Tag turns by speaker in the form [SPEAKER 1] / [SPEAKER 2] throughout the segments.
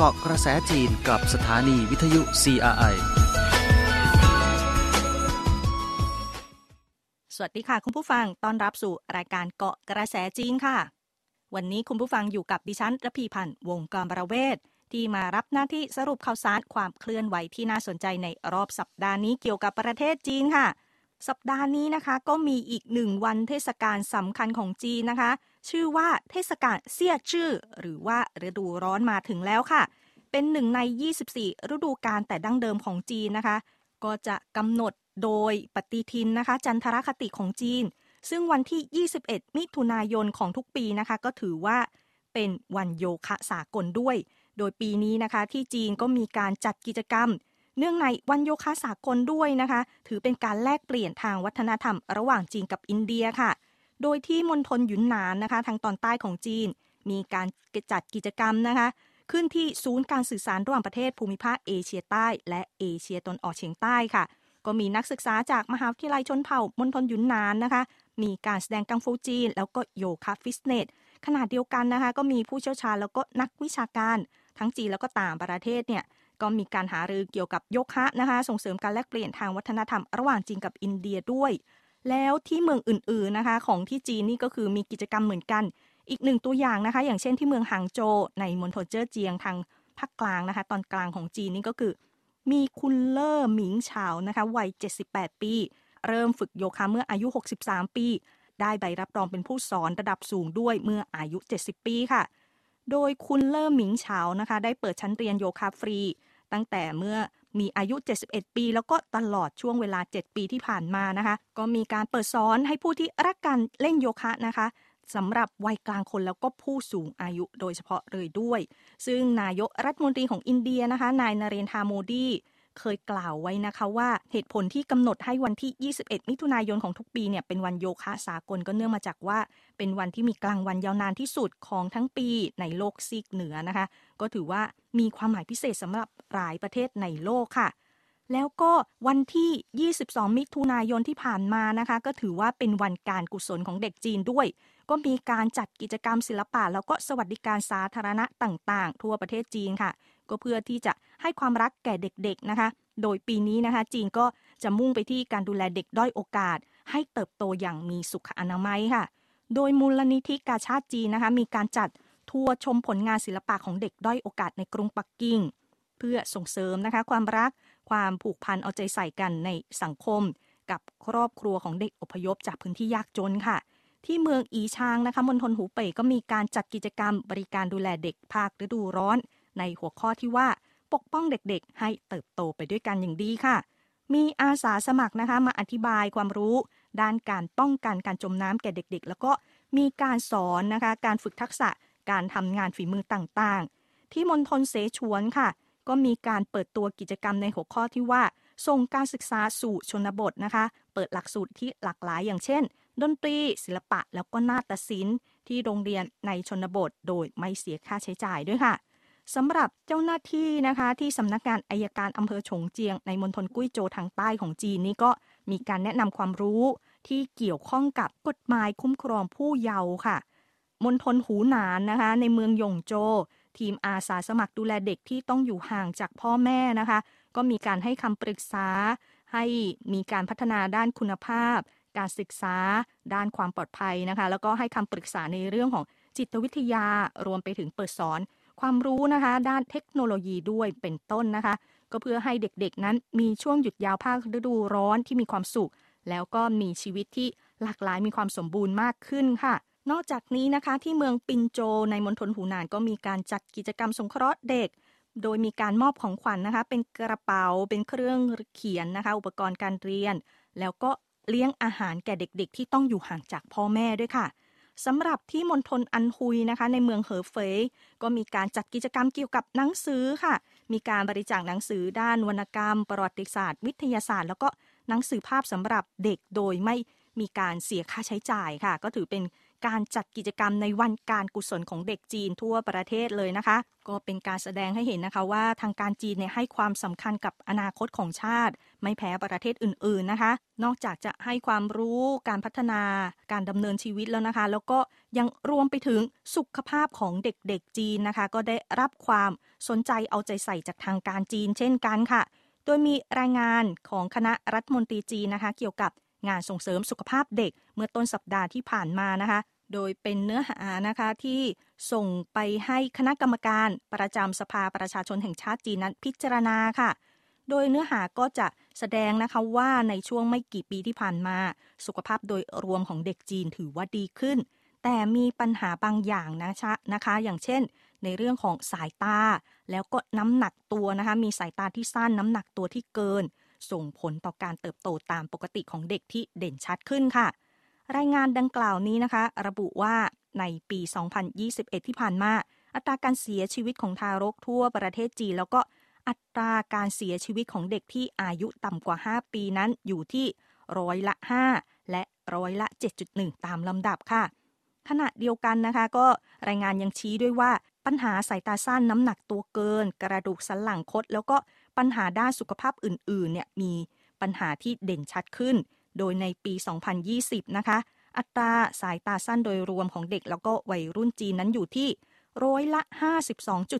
[SPEAKER 1] เกาะกระแสจีนกับสถานีวิทยุ CRI
[SPEAKER 2] สวัสดีค่ะ คุณผู้ฟัง ต้อนรับสู่รายการเกาะกระแสจีนค่ะ วันนี้คุณผู้ฟังอยู่กับดิฉันระพีพันธ์วงกรบระเวศที่มารับหน้าที่สรุปข่าวสารความเคลื่อนไหวที่น่าสนใจในรอบสัปดาห์นี้เกี่ยวกับประเทศจีนค่ะ สัปดาห์นี้นะคะ ก็มีอีกหนึ่งวันเทศกาลสำคัญของจีนนะคะ ชื่อว่าเทศกาลเซี่ยจื้อหรือว่าฤดูร้อนมาถึงแล้วค่ะ เป็นหนึ่งใน 24 ฤดูกาลแต่ดั้งเดิมของจีนนะคะ ก็จะกำหนดโดยปฏิทินนะคะ จันทรคติของจีน ซึ่งวันที่ 21 มิถุนายนของทุกปีนะคะ ก็ถือว่าเป็นวันโยคะสากลด้วย โดยปีนี้นะคะที่จีนก็มีการจัดกิจกรรม เนื่องในวันโยคะสากลด้วยนะคะ ถือเป็นการแลกเปลี่ยนทางวัฒนธรรม ระหว่างจีนกับอินเดียค่ะ โดยที่มณฑลหยุนหนานนะคะ ทางตอนใต้ของจีน มีการจัดกิจกรรมนะคะ ขึ้นที่ศูนย์การสื่อสารระหว่างประเทศภูมิภาคเอเชียใต้ และเอเชียตะวันออกเฉียงใต้ค่ะ ก็มีนักศึกษาจากมหาวิทยาลัยชนเผ่ามณฑลหยุนนานนะคะ มีการแสดงกังฟูจีน แล้วก็โยคะฟิตเนสขนาดเดียวกันนะคะ ก็มีผู้เชี่ยวชาญแล้วก็นักวิชาการ ทั้งจีนแล้วก็ต่างประเทศเนี่ยก็มีการหารือเกี่ยวกับโยคะนะคะ ส่งเสริมการแลกเปลี่ยนทางวัฒนธรรม ระหว่างจีนกับอินเดียด้วย แล้วที่เมืองอื่นๆนะคะ ของที่จีนนี่ก็คือมีกิจกรรมเหมือนกัน อีกหนึ่งตัวอย่างนะคะ อย่างเช่นที่เมืองหางโจวในมณฑลเจ้อเจียงทางภาคกลางนะคะ ตอนกลางของจีนนี่ก็คือ มีคุณเล่อหมิงเฉานะคะวัย 78 ปี เริ่มฝึกโยคะเมื่ออายุ 63 ปี ได้ใบรับรองเป็นผู้สอนระดับสูงด้วยเมื่ออายุ 70 ปีค่ะ โดยคุณเล่อหมิงเฉานะคะ ได้เปิดชั้นเรียนโยคะฟรี ตั้งแต่เมื่อ มีอายุ 71 ปี แล้วก็ตลอดช่วงเวลา 7 ปีที่ผ่านมานะคะ ก็มีการเปิดสอนให้ผู้ที่รักการเล่นโยคะนะคะสำหรับวัยกลางคนแล้วก็ผู้สูงอายุโดยเฉพาะเลยด้วย ซึ่งนายกรัฐมนตรีของอินเดียนะคะ นายนเรนทาโมดี เคยกล่าวไว้นะคะว่าเหตุผลที่กำหนดให้วันที่ 21 มิถุนายนของทุกปีเนี่ยเป็นวันโยคะสากลก็เนื่องมาจากว่า เป็นวันที่มีกลางวันยาวนานที่สุดของทั้งปีในโลกซีกเหนือนะคะ ก็ถือว่ามีความหมายพิเศษสำหรับหลายประเทศในโลกค่ะ แล้วก็วันที่ 22 มิถุนายนที่ผ่านมานะคะ ก็ถือว่าเป็นวันการกุศลของเด็กจีนด้วยก็มีการจัดกิจกรรมศิลปะแล้วก็สวัสดิการสาธารณะต่าง ๆ ทั่วประเทศจีนค่ะ ก็เพื่อที่จะให้ความรักแก่เด็กๆนะคะ โดยปีนี้นะคะ จีนก็จะมุ่งไปที่การดูแลเด็กด้อยโอกาส ให้เติบโตอย่างมีสุขอนามัยค่ะ โดยมูลนิธิกาชาติจีนนะคะ มีการจัดทัวร์ชมผลงานศิลปะของเด็กด้อยโอกาสในกรุงปักกิ่ง เพื่อส่งเสริมนะคะ ความรักความผูกพันเอาใจใส่กันในสังคม กับครอบครัวของเด็กอพยพจากพื้นที่ยากจนค่ะ ที่เมืองอีชางนะคะมณฑลหูเป่ยก็มีการจัดกิจกรรมบริการดูแลเด็กภาคฤดูร้อน ในหัวข้อที่ว่าปกป้องเด็กๆ ให้เติบโตไปด้วยกันอย่างดีค่ะ มีอาสาสมัครนะคะมาอธิบายความรู้ ด้านการป้องกันการจมน้ำแก่เด็กๆ แล้วก็มีการสอนนะคะการฝึกทักษะการทำงานฝีมือต่างๆ ที่มณฑลเสฉวนค่ะ ก็มีการเปิดตัวกิจกรรมในหัวข้อที่ว่า ส่งการศึกษาสู่ชนบทนะคะ เปิดหลักสูตรที่หลากหลายอย่างเช่น ดนตรี ศิลปะแล้วก็นาฏศิลป์ ที่โรงเรียนในชนบท โดยไม่เสียค่าใช้จ่ายด้วยค่ะ สำหรับเจ้าหน้าที่นะคะที่สำนักงานอายการอำเภอฉงเจียง ในมณฑลกุ้ยโจวทางใต้ของจีนนี่ก็มีการแนะนำความรู้ที่เกี่ยวข้องกับกฎหมายคุ้มครองผู้เยาว์ค่ะมณฑลหูหนานนะคะ ในเมืองหยงโจวทีมอาสาสมัครดูแลเด็กที่ต้องอยู่ห่างจากพ่อแม่นะคะ ก็มีการให้คำปรึกษา ให้มีการพัฒนาด้านคุณภาพ การศึกษา ด้านความปลอดภัยนะคะ แล้วก็ให้คำปรึกษาในเรื่องของจิตวิทยารวมไปถึงเปิดสอน ความรู้นะคะ ด้านเทคโนโลยีด้วยเป็นต้นนะคะ ก็เพื่อให้เด็กๆนั้นมีช่วงหยุดยาวภาคฤดูร้อนที่มีความสุข แล้วก็มีชีวิตที่หลากหลายมีความสมบูรณ์มากขึ้นค่ะ นอกจากนี้นะคะที่เมืองปินโจในมณฑลหูหนานก็มีการจัดกิจกรรมสงเคราะห์เด็ก โดยมีการมอบของขวัญนนะคะ เป็นกระเป๋าเป็นเครื่องเขียนนะคะ อุปกรณ์การเรียน แล้วก็เลี้ยงอาหารแก่เด็กๆ ที่ต้องอยู่ห่างจากพ่อแม่ด้วยค่ะ สำหรับที่มณฑลอันฮุยนะคะ ในเมืองเหอเฟยก็มีการจัดกิจกรรมเกี่ยวกับหนังสือค่ะ มีการบริจาคหนังสือด้านวรรณกรรม ประวัติศาสตร์ วิทยาศาสตร์ แล้วก็หนังสือภาพสำหรับเด็กโดยไม่มีการเสียค่าใช้จ่ายค่ะ ก็ถือเป็น การจัดกิจกรรมในวันการกุศลของเด็กจีนทั่วประเทศเลยนะคะ ก็เป็นการแสดงให้เห็นนะคะว่าทางการจีนเนี่ยให้ความสำคัญกับอนาคตของชาติ ไม่แพ้ประเทศอื่นๆนะคะ นอกจากจะให้ความรู้การพัฒนาการดำเนินชีวิตแล้วนะคะ แล้วก็ยังรวมไปถึงสุขภาพของเด็กๆจีนนะคะ ก็ได้รับความสนใจเอาใจใส่จากทางการจีน เช่นกันค่ะ โดยมีรายงานของคณะรัฐมนตรีจีนนะคะ เกี่ยวกับ งานส่งเสริมสุขภาพเด็กเมื่อต้นสัปดาห์ที่ผ่านมานะคะ โดยเป็นเนื้อหานะคะที่ส่งไปให้คณะกรรมการประจำสภาประชาชนแห่งชาติจีนนั้นพิจารณาค่ะ โดยเนื้อหาก็จะแสดงนะคะว่าในช่วงไม่กี่ปีที่ผ่านมา สุขภาพโดยรวมของเด็กจีนถือว่าดีขึ้น แต่มีปัญหาบางอย่างนะคะนะคะ อย่างเช่น ในเรื่องของสายตา แล้วก็น้ำหนักตัวนะคะ มีสายตาที่สั้นน้ำหนักตัวที่เกิน ส่งผลต่อการเติบโตตามปกติของเด็กที่เด่นชัดขึ้นค่ะ รายงานดังกล่าวนี้นะคะ ระบุว่าในปี 2021 ที่ผ่านมา อัตราการเสียชีวิตของทารกทั่วประเทศจีนแล้วก็อัตราการเสียชีวิตของเด็กที่อายุต่ำกว่า 5 ปีนั้นอยู่ที่ร้อยละ 5 และร้อยละ 7.1 ตามลำดับค่ะ ขณะเดียวกันนะคะ ก็รายงานยังชี้ด้วยว่าปัญหาสายตาสั้นน้ำหนักตัวเกิน กระดูกสันหลังคด แล้วก็ ปัญหาด้านสุขภาพอื่นๆเนี่ยมีปัญหาที่เด่นชัดขึ้น โดยในปี 2020 นะคะ อัตราสายตาสั้นโดยรวมของเด็กแล้วก็วัยรุ่นจีนนั้นอยู่ที่ร้อยละ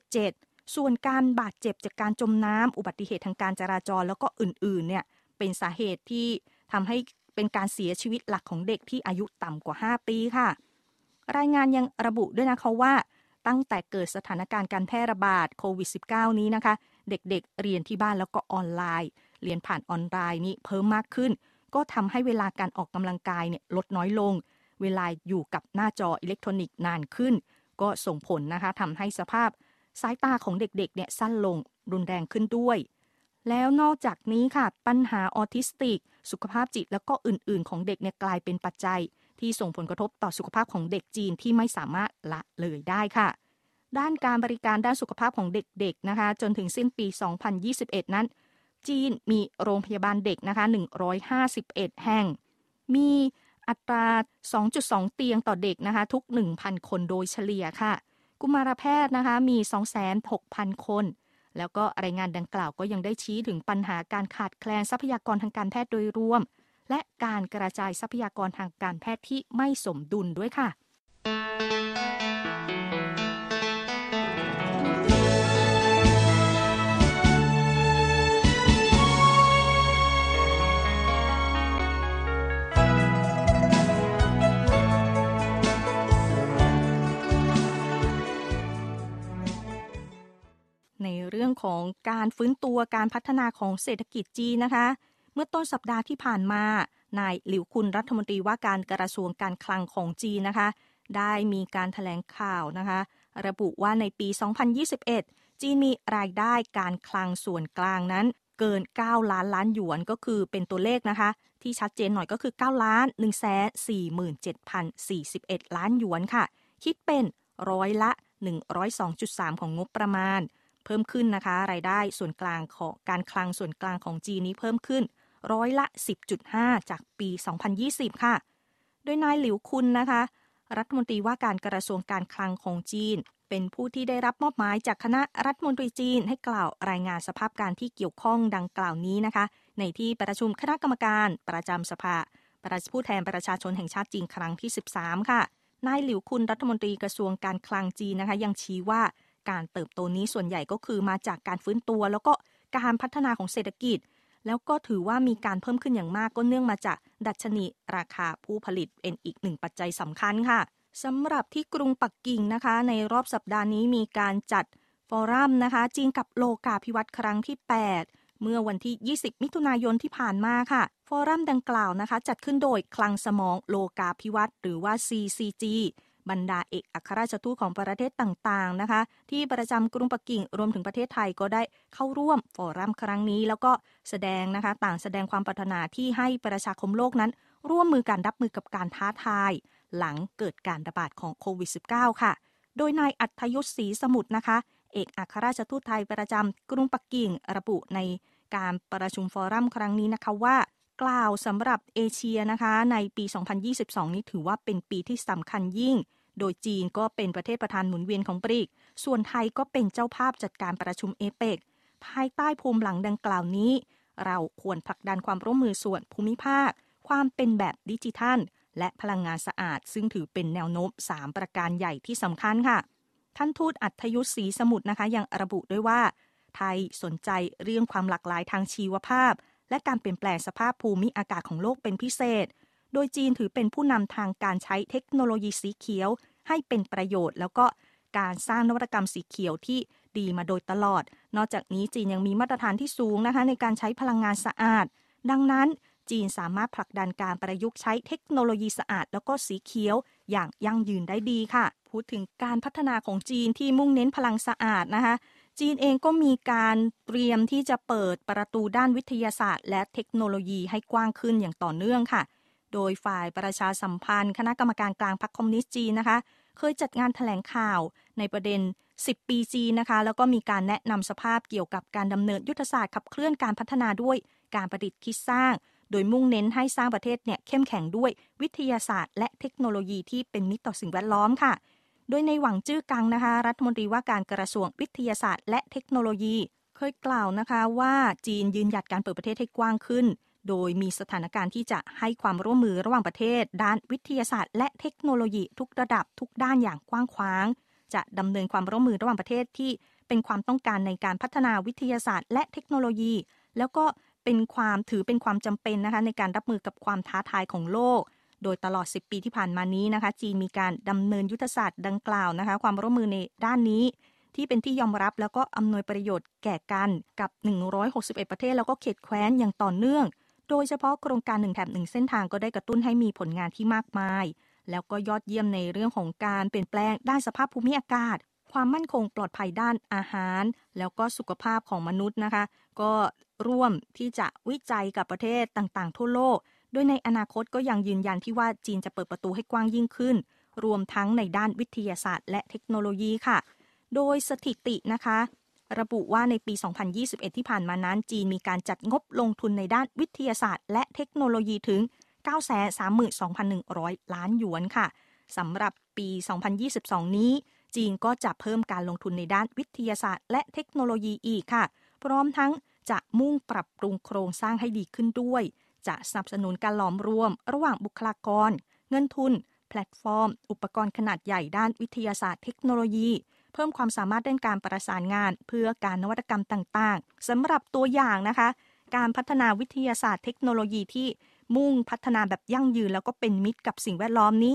[SPEAKER 2] 52.7 ส่วนการบาดเจ็บจากการจมน้ำอุบัติเหตุทางการจราจรแล้วก็อื่นๆเนี่ยเป็นสาเหตุที่ทำให้เป็นการเสียชีวิตหลักของเด็กที่อายุต่ำกว่า 5 ปีค่ะ รายงานยังระบุด้วยนะคะว่า ตั้งแต่เกิดสถานการณ์การแพร่ระบาดโควิด -19 นี้นะคะ เด็กๆเเรียนที่บ้านแล้วก็ออนไลน์ เรียนผ่านออนไลน์นี้เพิ่มมากขึ้น ก็ทำให้เวลาการออกกำลังกายเนี่ยลดน้อยลง เวลาอยู่กับหน้าจออิเล็กทรอนิกส์นานขึ้น ก็ส่งผลนะคะทำให้สภาพสายตาของเด็กๆเนี่ยสั้นลงรุนแรงขึ้นด้วย แล้วนอกจากนี้ค่ะปัญหาออทิสติก สุขภาพจิตแล้วก็อื่นๆ ของเด็กเนี่ยกลายเป็นปัจจัย ที่ส่งผลกระทบต่อสุขภาพของเด็กจีนที่ไม่สามารถละเลยได้ค่ะ ด้านการบริการด้านสุขภาพของเด็กๆนะคะจนถึงสิ้นปี 2021 นั้น จีนมีโรงพยาบาลเด็กนะคะ 151 แห่ง มีอัตรา 2.2 เตียงต่อเด็กนะคะทุก 1,000 คนโดยเฉลี่ยค่ะ กุมารแพทย์นะคะมี 26,000 คน แล้วก็รายงานดังกล่าวก็ยังได้ชี้ถึงปัญหาการขาดแคลนทรัพยากรทางการแพทย์โดยรวม และการกระจายทรัพยากรทางการแพทย์ที่ไม่สมดุลด้วยค่ะ ของการฟื้นตัวการพัฒนาของเศรษฐกิจจีนนะคะ เมื่อต้นสัปดาห์ที่ผ่านมานายหลิวคุนรัฐมนตรีว่าการกระทรวงการคลังของจีนนะคะ ได้มีการถแถลงข่าวนะคะ ระบุว่าในปี 2021 จีนมีรายได้การคลังส่วนกลางนั้น เกิน 9 ล้านล้านหยวนก็คือเป็นตัวเลขนะคะ ที่ชัดเจนหน่อยก็คือ 9 ล้าน1 4 7 0 4 1 ล้านหยวนค่ะ คิดเป็นร้อยละ 102.3 ของงบประมาณ เพิ่มขึ้นนะคะ รายได้ส่วนกลางของการคลังส่วนกลางของจีนนี้เพิ่มขึ้น ร้อยละ 10.5 จากปี 2020 ค่ะ โดยนายหลิวคุนนะคะ รัฐมนตรีว่าการกระทรวงการคลังของจีน เป็นผู้ที่ได้รับมอบหมายจากคณะรัฐมนตรีจีน ให้กล่าวรายงานสภาพการที่เกี่ยวข้องดังกล่าวนี้นะคะ ในที่ประชุมคณะกรรมการประจำสภาประผู้แทนประชาชนแห่งชาติจีนครั้งที่ 13 ค่ะ นายหลิวคุนรัฐมนตรีกระทรวงการคลังจีนนะคะ ยังชี้ว่า การเติบโตนี้ส่วนใหญ่ก็คือมาจากการฟื้นตัว แล้วก็การพัฒนาของเศรษฐกิจ แล้วก็ถือว่ามีการเพิ่มขึ้นอย่างมากก็เนื่องมาจากดัชนีราคาผู้ผลิตเป็นอีกหนึ่งปัจจัยสำคัญค่ะสำหรับที่กรุงปักกิ่งนะคะ ในรอบสัปดาห์นี้มีการจัดฟอรัมนะคะจีนกับโลกาภิวัตน์ครั้งที่ 8 เมื่อวันที่ 20 มิถุนายนที่ผ่านมาค่ะ ฟอรัมดังกล่าวนะคะ จัดขึ้นโดยคลังสมองโลกาภิวัตน์หรือว่า CCG บรรดาเอกอัครราชทูตของประเทศต่างๆนะคะ ที่ประจำกรุงปักกิ่งรวมถึงประเทศไทยก็ได้เข้าร่วมฟอรัมครั้งนี้ แล้วก็แสดงนะคะต่างแสดงความปรารถนาที่ให้ประชาคมโลกนั้น ร่วมมือกันรับมือกับการท้าทาย หลังเกิดการระบาดของโควิด -19 ค่ะ โดยนายอัธยุทธศรีสมุทรนะคะ เอกอัครราชทูตไทยประจำกรุงปักกิ่งระบุในการประชุมฟอรัมครั้งนี้นะคะว่ากล่าวสำหรับเอเชียนะคะ ในปี 2022 นี้ถือว่าเป็นปีที่สำคัญยิ่ง โดยจีนก็เป็นประเทศประธานหมุนเวียนของบริก ส่วนไทยก็เป็นเจ้าภาพจัดการประชุมเอเปกภายใต้ภูมิหลังดังกล่าวนี้ เราควรผลักดันความร่วมมือส่วนภูมิภาค ความเป็นแบบดิจิทัล และพลังงานสะอาด ซึ่งถือเป็นแนวโน้ม3ประการใหญ่ที่สำคัญค่ะ ท่านทูตอัธยุทธศรีสมุทรนะคะ ยังระบุด้วยว่า ไทยสนใจเรื่องความหลากหลายทางชีวภาพ และการเปลี่ยนแปลงสภาพภูมิอากาศของโลกเป็นพิเศษ โดยจีนถือเป็นผู้นำทางการใช้เทคโนโลยีสีเขียว ให้เป็นประโยชน์ แล้วก็การสร้างนวัตกรรมสีเขียวที่ดีมาโดยตลอด นอกจากนี้จีนยังมีมาตรฐานที่สูงนะคะในการใช้พลังงานสะอาด ดังนั้นจีนสามารถผลักดันการประยุกต์ใช้เทคโนโลยีสะอาด แล้วก็สีเขียวอย่างยั่งยืนได้ดีค่ะ พูดถึงการพัฒนาของจีนที่มุ่งเน้นพลังสะอาดนะคะ จีนเองก็มีการเตรียมที่จะเปิดประตูด้านวิทยาศาสตร์ และเทคโนโลยีให้กว้างขึ้นอย่างต่อเนื่องค่ะ โดยฝ่ายประชาสัมพันธ์ คณะกรรมการกลางพรรคคอมมิวนิสต์จีนนะคะ เคยจัดงานถแถลงข่าวในประเด็น 10 ปีจีนนะคะ แล้วก็มีการแนะนำสภาพเกี่ยวกับการดำเนินยุทธศาสตร์ขับเคลื่อนการพัฒนาด้วยการประดิษฐ์คิดสร้าง โดยมุ่งเน้นให้สร้างประเทศเนี่ยเข้มแข็งด้วยวิทยาศาสตร์ และเทคโนโลยีที่เป็นมิตรต่อสิ่งแวดล้อมค่ะ โดยในหวังจื้อกังนะคะ รัฐมนตรีว่าการกระทรวงวิทยาศาสตร์ และเทคโนโลยี เคยกล่าวนะคะว่าจีนยืนหยัดการเปิดประเทศให้กว้างขึ้น โดยมีสถานการณ์ที่จะให้ความร่วมมือระหว่างประเทศ ด้านวิทยาศาสตร์ และเทคโนโลยีทุกระดับทุกด้านอย่างกว้างขวาง จะดำเนินความร่วมมือระหว่างประเทศที่เป็นความต้องการในการพัฒนาวิทยาศาสตร์ และเทคโนโลยี แล้วก็เป็นความถือเป็นความจำเป็นนะคะในการรับมือกับความท้าทายของโลก โดยตลอด 10 ปีที่ผ่านมานี้นะคะ จีนมีการดำเนินยุทธศาสตร์ดังกล่าวนะคะ ความร่วมมือในด้านนี้ ที่เป็นที่ยอมรับแล้วก็อำนวยประโยชน์แก่กันกับ 161 ประเทศแล้วก็เขตแคว้นอย่างต่อเนื่อง โดยเฉพาะโครงการหนึ่งแถบหนึ่งเส้นทางก็ได้กระตุ้นให้มีผลงานที่มากมาย แล้วก็ยอดเยี่ยมในเรื่องของการเปลี่ยนแปลงด้านสภาพภูมิอากาศ ความมั่นคงปลอดภัยด้านอาหาร แล้วก็สุขภาพของมนุษย์นะคะ ก็ร่วมที่จะวิจัยกับประเทศต่างๆ ทั่วโลก โดยในอนาคตก็ยังยืนยันที่ว่าจีนจะเปิดประตูให้กว้างยิ่งขึ้น รวมทั้งในด้านวิทยาศาสตร์ และเทคโนโลยีค่ะ โดยสถิตินะคะ ระบุว่าในปี 2021 ที่ผ่านมานั้นจีนมีการจัดงบลงทุนในด้านวิทยาศาสตร์ และเทคโนโลยีถึง 932,100 ล้านหยวนค่ะสำหรับปี 2022 นี้ จีนก็จะเพิ่มการลงทุนในด้านวิทยาศาสตร์ และเทคโนโลยีอีกค่ะ พร้อมทั้งจะมุ่งปรับปรุงโครงสร้างให้ดีขึ้นด้วย จะสนับสนุนการหลอมรวม ระหว่างบุคลากร เงินทุน แพลตฟอร์ม อุปกรณ์ขนาดใหญ่ด้านวิทยาศาสตร์เทคโนโลยี เพิ่มความสามารถด้านการประสานงาน เพื่อการนวัตกรรมต่างๆสำหรับตัวอย่างนะคะ การพัฒนาวิทยาศาสตร์เทคโนโลยีที่มุ่งพัฒนาแบบยั่งยืน แล้วก็เป็นมิตรกับสิ่งแวดล้อมนี้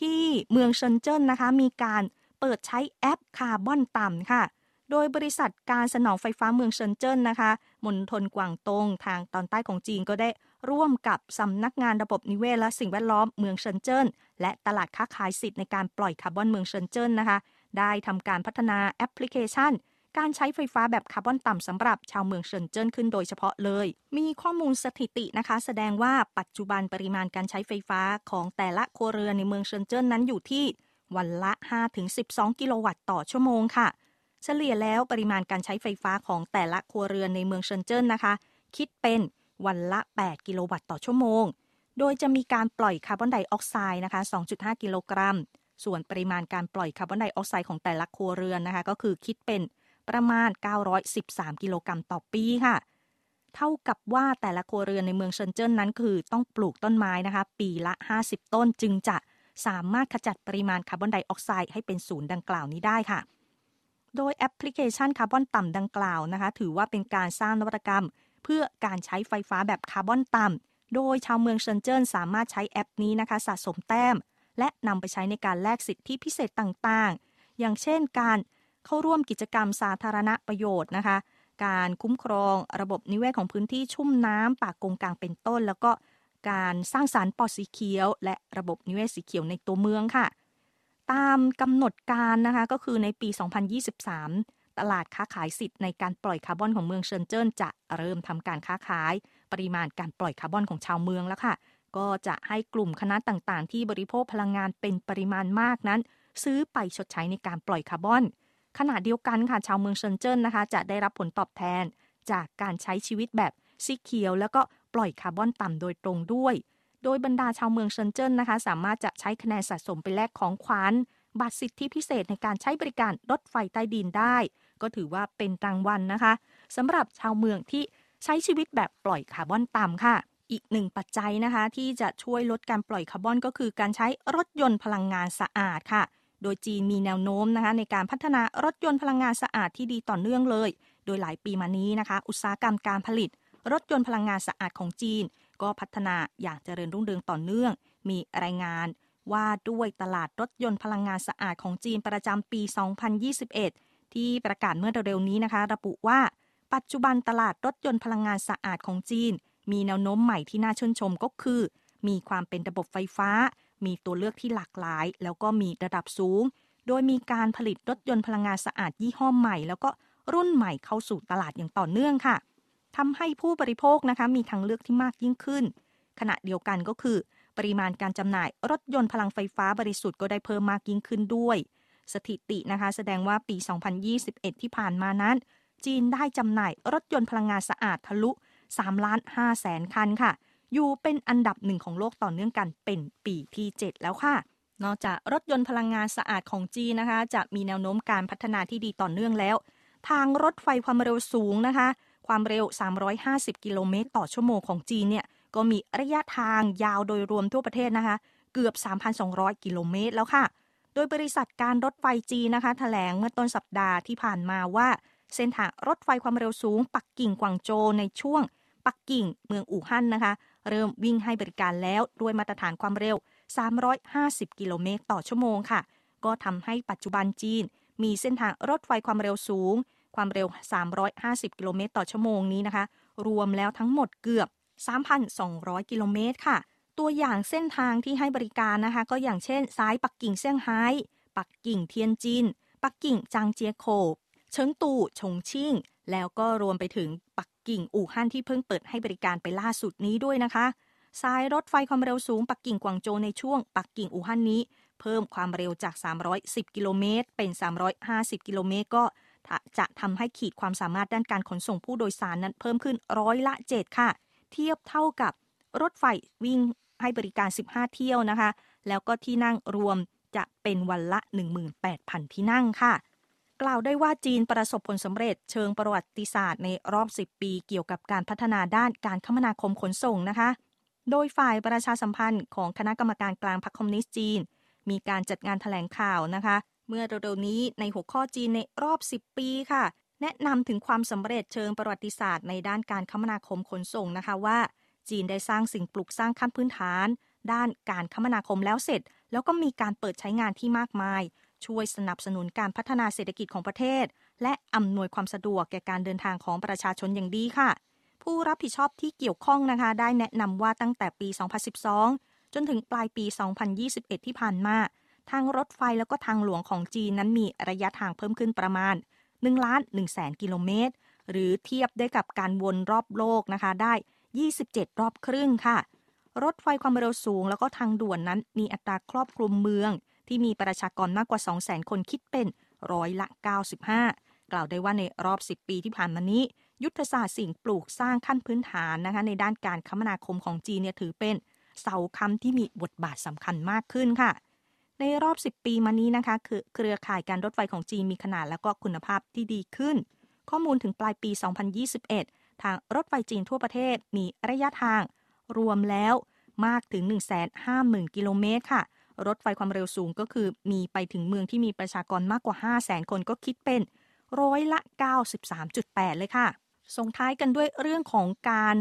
[SPEAKER 2] ที่เมืองเซินเจิ้นนะคะ มีการเปิดใช้แอปคาร์บอนต่ำค่ะ โดยบริษัทการสนองไฟฟ้าเมืองเซินเจิ้นนะคะมณฑลกวางตงทางตอนใต้ของจีนก็ได้ร่วมกับสำนักงานระบบนิเวศและสิ่งแวดล้อมเมืองเซินเจิ้น และตลาดค้าขายสิทธิ์ในการปล่อยคาร์บอนเมืองเซินเจิ้นนะคะ ได้ทำการพัฒนาแอปพลิเคชัน การใช้ไฟฟ้าแบบคาร์บอนต่ำสำหรับชาวเมืองเซินเจิ้นขึ้นโดยเฉพาะเลย มีข้อมูลสถิตินะคะ แสดงว่าปัจจุบันปริมาณการใช้ไฟฟ้าของแต่ละครัวเรือนในเมืองเซินเจิ้นนั้นอยู่ที่วันละ 5-12 กิโลวัตต์ต่อชั่วโมงค่ะ เฉลี่ยแล้วปริมาณการใช้ไฟฟ้าของแต่ละครัวเรือนในเมืองเซินเจิ้นนะคะ คิดเป็นวันละ 8 กิโลวัตต์ต่อชั่วโมง โดยจะมีการปล่อยคาร์บอนไดออกไซด์นะคะ 2.5 กิโลกรัม ส่วนปริมาณการปล่อยคาร์บอนไดออกไซด์ของแต่ละครัวเรือนนะคะ ก็คือคิดเป็นประมาณ 913 กิโลกรัมต่อปีค่ะ เท่ากับว่าแต่ละครัวเรือนในเมืองเซินเจิ้นนั้นคือต้องปลูกต้นไม้นะคะ ปีละ 50 ต้นจึงจะสามารถขจัดปริมาณคาร์บอนไดออกไซด์ให้เป็นศูนย์ดังกล่าวนี้ได้ค่ะ โดยแอปพลิเคชันคาร์บอนต่ำดังกล่าวนะคะ ถือว่าเป็นการสร้างนวัตกรรม เพื่อการใช้ไฟฟ้าแบบคาร์บอนต่ำโดยชาวเมืองเซินเจิ้นสามารถใช้แอปนี้นะคะ สะสมแต้ม และนำไปใช้ในการแลกสิทธิพิเศษต่างๆ อย่างเช่นการเข้าร่วมกิจกรรมสาธารณประโยชน์นะคะ การคุ้มครองระบบนิเวศของพื้นที่ชุ่มน้ำป่ากงกลางเป็นต้น แล้วก็การสร้างสารรค์ปอดสีเขียว และระบบนิเวศสีเขียวในตัวเมืองค่ะ ตามกำหนดการนะคะก็คือในปี 2023 ตลาดค้าขายสิทธิ์ในการปล่อยคาร์บอนของเมืองเซินเจิ้นจะเริ่มทำการค้าขาย ปริมาณการปล่อยคาร์บอนของชาวเมืองแล้วค่ะ ก็จะให้กลุ่มคณะต่างๆ ที่บริโภคพลังงานเป็นปริมาณมากนั้น ซื้อไปชดใช้ในการปล่อยคาร์บอน ขณะเดียวกันค่ะชาวเมืองเซินเจิ้นนะคะ จะได้รับผลตอบแทน จากการใช้ชีวิตแบบสีเขียว แล้วก็ปล่อยคาร์บอนต่ำโดยตรงด้วย โดยบรรดาชาวเมืองเซินเจิ้นนะคะ สามารถจะใช้คะแนนสะสมไปแลกของขวัญบัตรสิทธิพิเศษในการใช้บริการรถไฟใต้ดินได้ ก็ถือว่าเป็นรางวัลนะคะสำหรับชาวเมืองที่ใช้ชีวิตแบบปล่อยคาร์บอนต่ำค่ะ อีกหนึ่งปัจจัยนะคะ ที่จะช่วยลดการปล่อยคาร์บอนก็คือการใช้รถยนต์พลังงานสะอาดค่ะ โดยจีนมีแนวโน้มนะคะในการพัฒนารถยนต์พลังงานสะอาดที่ดีต่อเนื่องเลย โดยหลายปีมานี้นะคะ อุตสาหกรรมการผลิต รถยนต์พลังงานสะอาดของจีน ก็พัฒนาอย่างเจริญรุ่งเรืองต่อเนื่อง มีรายงานว่าด้วยตลาดรถยนต์พลังงานสะอาดของจีนประจำปี 2021 ที่ประกาศเมื่อเร็วๆนี้นะคะ ระบุว่า ปัจจุบันตลาดรถยนต์พลังงานสะอาดของจีน มีแนวโน้มใหม่ที่น่าชื่นชมก็คือ มีความเป็นระบบไฟฟ้า มีตัวเลือกที่หลากหลาย แล้วก็มีระดับสูง โดยมีการผลิตรถยนต์พลังงานสะอาดยี่ห้อใหม่ แล้วก็รุ่นใหม่เข้าสู่ตลาดอย่างต่อเนื่องค่ะทำให้ผู้บริโภคนะคะมีทางเลือกที่มากยิ่งขึ้น ขณะเดียวกันก็คือ ปริมาณการจำหน่ายรถยนต์พลังไฟฟ้าบริสุทธิ์ก็ได้เพิ่มมากยิ่งขึ้นด้วย สถิตินะคะแสดงว่าปี 2021 ที่ผ่านมานั้น จีนได้จำหน่ายรถยนต์พลังงานสะอาดทะลุ 3 ล้าน5แสนคันค่ะ อยู่เป็นอันดับหนึ่งของโลกต่อเนื่องกันเป็นปีที่ 7 แล้วค่ะ นอกจากรถยนต์พลังงานสะอาดของจีนนะคะ จะมีแนวโน้มการพัฒนาที่ดีต่อเนื่องแล้ว ทางรถไฟความเร็วสูงนะคะ ความเร็ว 350 กิโลเมตร ต่อชั่วโมงของจีนเนี่ยก็มีระยะทางยาวโดยรวมทั่วประเทศนะคะ เกือบ 3,200 กิโลเมตรแล้วค่ะ โดยบริษัทการรถไฟจีนนะคะแถลงเมื่อต้นสัปดาห์ที่ผ่านมาว่า เส้นทางรถไฟความเร็วสูง ปักกิ่งกวางโจวในช่วง ปักกิ่ง เมืองอู่ฮั่นนะคะ เริ่มวิ่งให้บริการแล้วด้วยมาตรฐานความเร็ว 350 กิโลเมตรต่อชั่วโมงค่ะ ก็ทำให้ปัจจุบันจีน มีเส้นทางรถไฟความเร็วสูง ความเร็ว 350 กิโลเมตรต่อชั่วโมงนี้นะคะ รวมแล้วทั้งหมดเกือบ 3,200 กิโลเมตรค่ะ ตัวอย่างเส้นทางที่ให้บริการนะคะ ก็อย่างเช่นซ้ายปักกิ่งเซี่ยงไฮ้ ปักกิ่งเทียนจิน ปักกิ่งจางเจียโคบเฉิงตูชงชิ่ง แล้วก็รวมไปถึงปัก กิ่งอู่ฮั่นที่เพิ่งเปิดให้บริการไปล่าสุดนี้ด้วยนะคะ สายรถไฟความเร็วสูงปักกิ่งกวางโจวในช่วงปักกิ่งอู่ฮั่นนี้ เพิ่มความเร็วจาก 310 กิโลเมตร เป็น 350 กิโลเมตรก็จะทำให้ขีดความสามารถด้านการขนส่งผู้โดยสารนั้นเพิ่มขึ้นร้อยละ 7 ค่ะ เทียบเท่ากับรถไฟวิ่งให้บริการ 15 เที่ยวนะคะ แล้วก็ที่นั่งรวมจะเป็นวันละ 18,000 ที่นั่งค่ะ กล่าวได้ว่าจีนประสบผลสำเร็จเชิงประวัติศาสตร์ในรอบ 10 ปีเกี่ยวกับการพัฒนาด้านการคมนาคมขนส่งนะคะ โดยฝ่ายประชาสัมพันธ์ของคณะกรรมการกลางพรรคคอมมิวนิสต์จีน มีการจัดงานถแถลงข่าวนะคะ เมื่อเร็วๆนี้ในหัวข้อจีนในรอบ 10 ปีค่ะ แนะนำถึงความสำเร็จเชิงประวัติศาสตร์ในด้านการคมนาคมขนส่งนะคะว่า จีนได้สร้างสิ่งปลูกสร้างขั้นพื้นฐาน ด้านการคมนาคมแล้วเสร็จ แล้วก็มีการเปิดใช้งานที่มากมาย ช่วยสนับสนุนการพัฒนาเศรษฐกิจของประเทศ และอำนวยความสะดวกแก่การเดินทางของประชาชนอย่างดีค่ะ ผู้รับผิดชอบที่เกี่ยวข้องนะคะ ได้แนะนำว่าตั้งแต่ปี 2012 จนถึงปลายปี 2021 ที่ผ่านมา ทางรถไฟแล้วก็ทางหลวงของจีนนั้นมีระยะทางเพิ่มขึ้นประมาณ1ล้าน1แสนกิโลเมตร หรือเทียบได้กับการวนรอบโลกนะคะได้ 27 รอบครึ่งค่ะ รถไฟความเร็วสูง แล้วก็ทางด่วนนั้นมีอัตราครอบคลุมเมือง ที่มีประชากรมากกว่า 2 0 0แสนคนคิดเป็นร้อยละ 95 กล่าวได้ว่าในรอบ 10 ปีที่ผ่านมานี้ ยุทธศาสตร์สิ่งปลูกสร้างขั้นพื้นฐานนะคะในด้านการคมนาคมของจีนเนี่ยถือเป็นเสาคำที่มีบทบาทสำคัญมากขึ้นค่ะ ในรอบ 10 ปีมานี้นะคะคือเครือข่ายการรถไฟของจีนมีขนาดและก็คุณภาพที่ดีขึ้น ข้อมูลถึงปลายปี 2021 ทางรถไฟจีนทั่วประเทศมีระยะทาง รวมแล้วมากถึง 150,000 กิโลเมตรค่ะ รถไฟความเร็วสูงก็คือมีไปถึงเมืองที่มีประชากรมากกว่า 500,000คนก็คิดเป็นร้อยละ 93.8 เลยค่ะ ส่งท้ายกันด้วยเรื่องของการ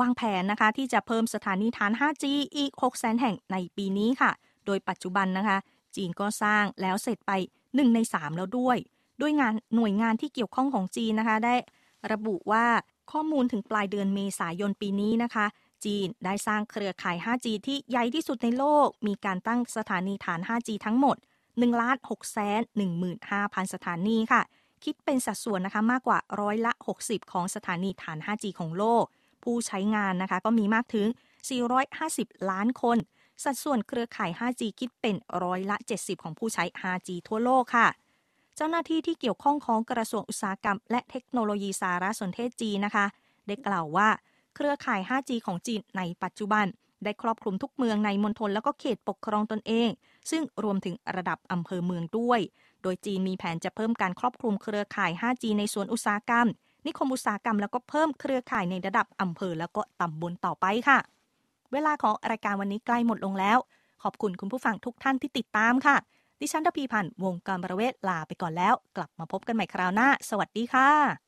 [SPEAKER 2] วางแผนนะคะที่จะเพิ่มสถานีฐาน 5G อีก 600,000แห่งในปีนี้ค่ะ โดยปัจจุบันนะคะ จีนก็สร้างแล้วเสร็จไป 1 ใน 3 แล้วด้วย ด้วยงานหน่วยงานที่เกี่ยวข้องของจีนนะคะ ได้ระบุว่าข้อมูลถึงปลายเดือนเมษายนปีนี้นะคะ จีน ได้สร้างเครือข่าย 5G ที่ใหญ่ที่สุดในโลก มีการตั้งสถานีฐาน 5G ทั้งหมด1ล้าน6แสน15,000 สถานีค่ะ คิดเป็นสัดส่วนนะคะมากกว่าร้อยละ 60 ของสถานีฐาน 5G ของโลก ผู้ใช้งานนะคะก็มีมากถึง 450 ล้านคน สัดส่วนเครือข่าย 5G คิดเป็นร้อยละ 70 ของผู้ใช้ 5G ทั่วโลกค่ะ เจ้าหน้าที่ที่เกี่ยวข้องของกระทรวงอุตสาหกรรม และเทคโนโลยีสารสนเทศจีนนะคะ ได้กล่าวว่า เครือข่าย 5G ของจีนในปัจจุบัน ได้ครอบคลุมทุกเมืองในมณฑลแล้วก็เขตปกครองตนเอง ซึ่งรวมถึงระดับอำเภอเมืองด้วย โดยจีนมีแผนจะเพิ่มการครอบคลุมเครือข่าย 5G ในส่วนอุตสาหกรรม นิคมอุตสาหกรรมแล้วก็เพิ่มเครือข่ายในระดับอำเภอแล้วก็ตำบลต่อไปค่ะ เวลาของรายการวันนี้ใกล้หมดลงแล้ว ขอบคุณคุณผู้ฟังทุกท่านที่ติดตามค่ะดิฉันดพีพันธ์วงการบรเวศลาไปก่อนแล้ว กลับมาพบกันใหม่คราวหน้า สวัสดีค่ะ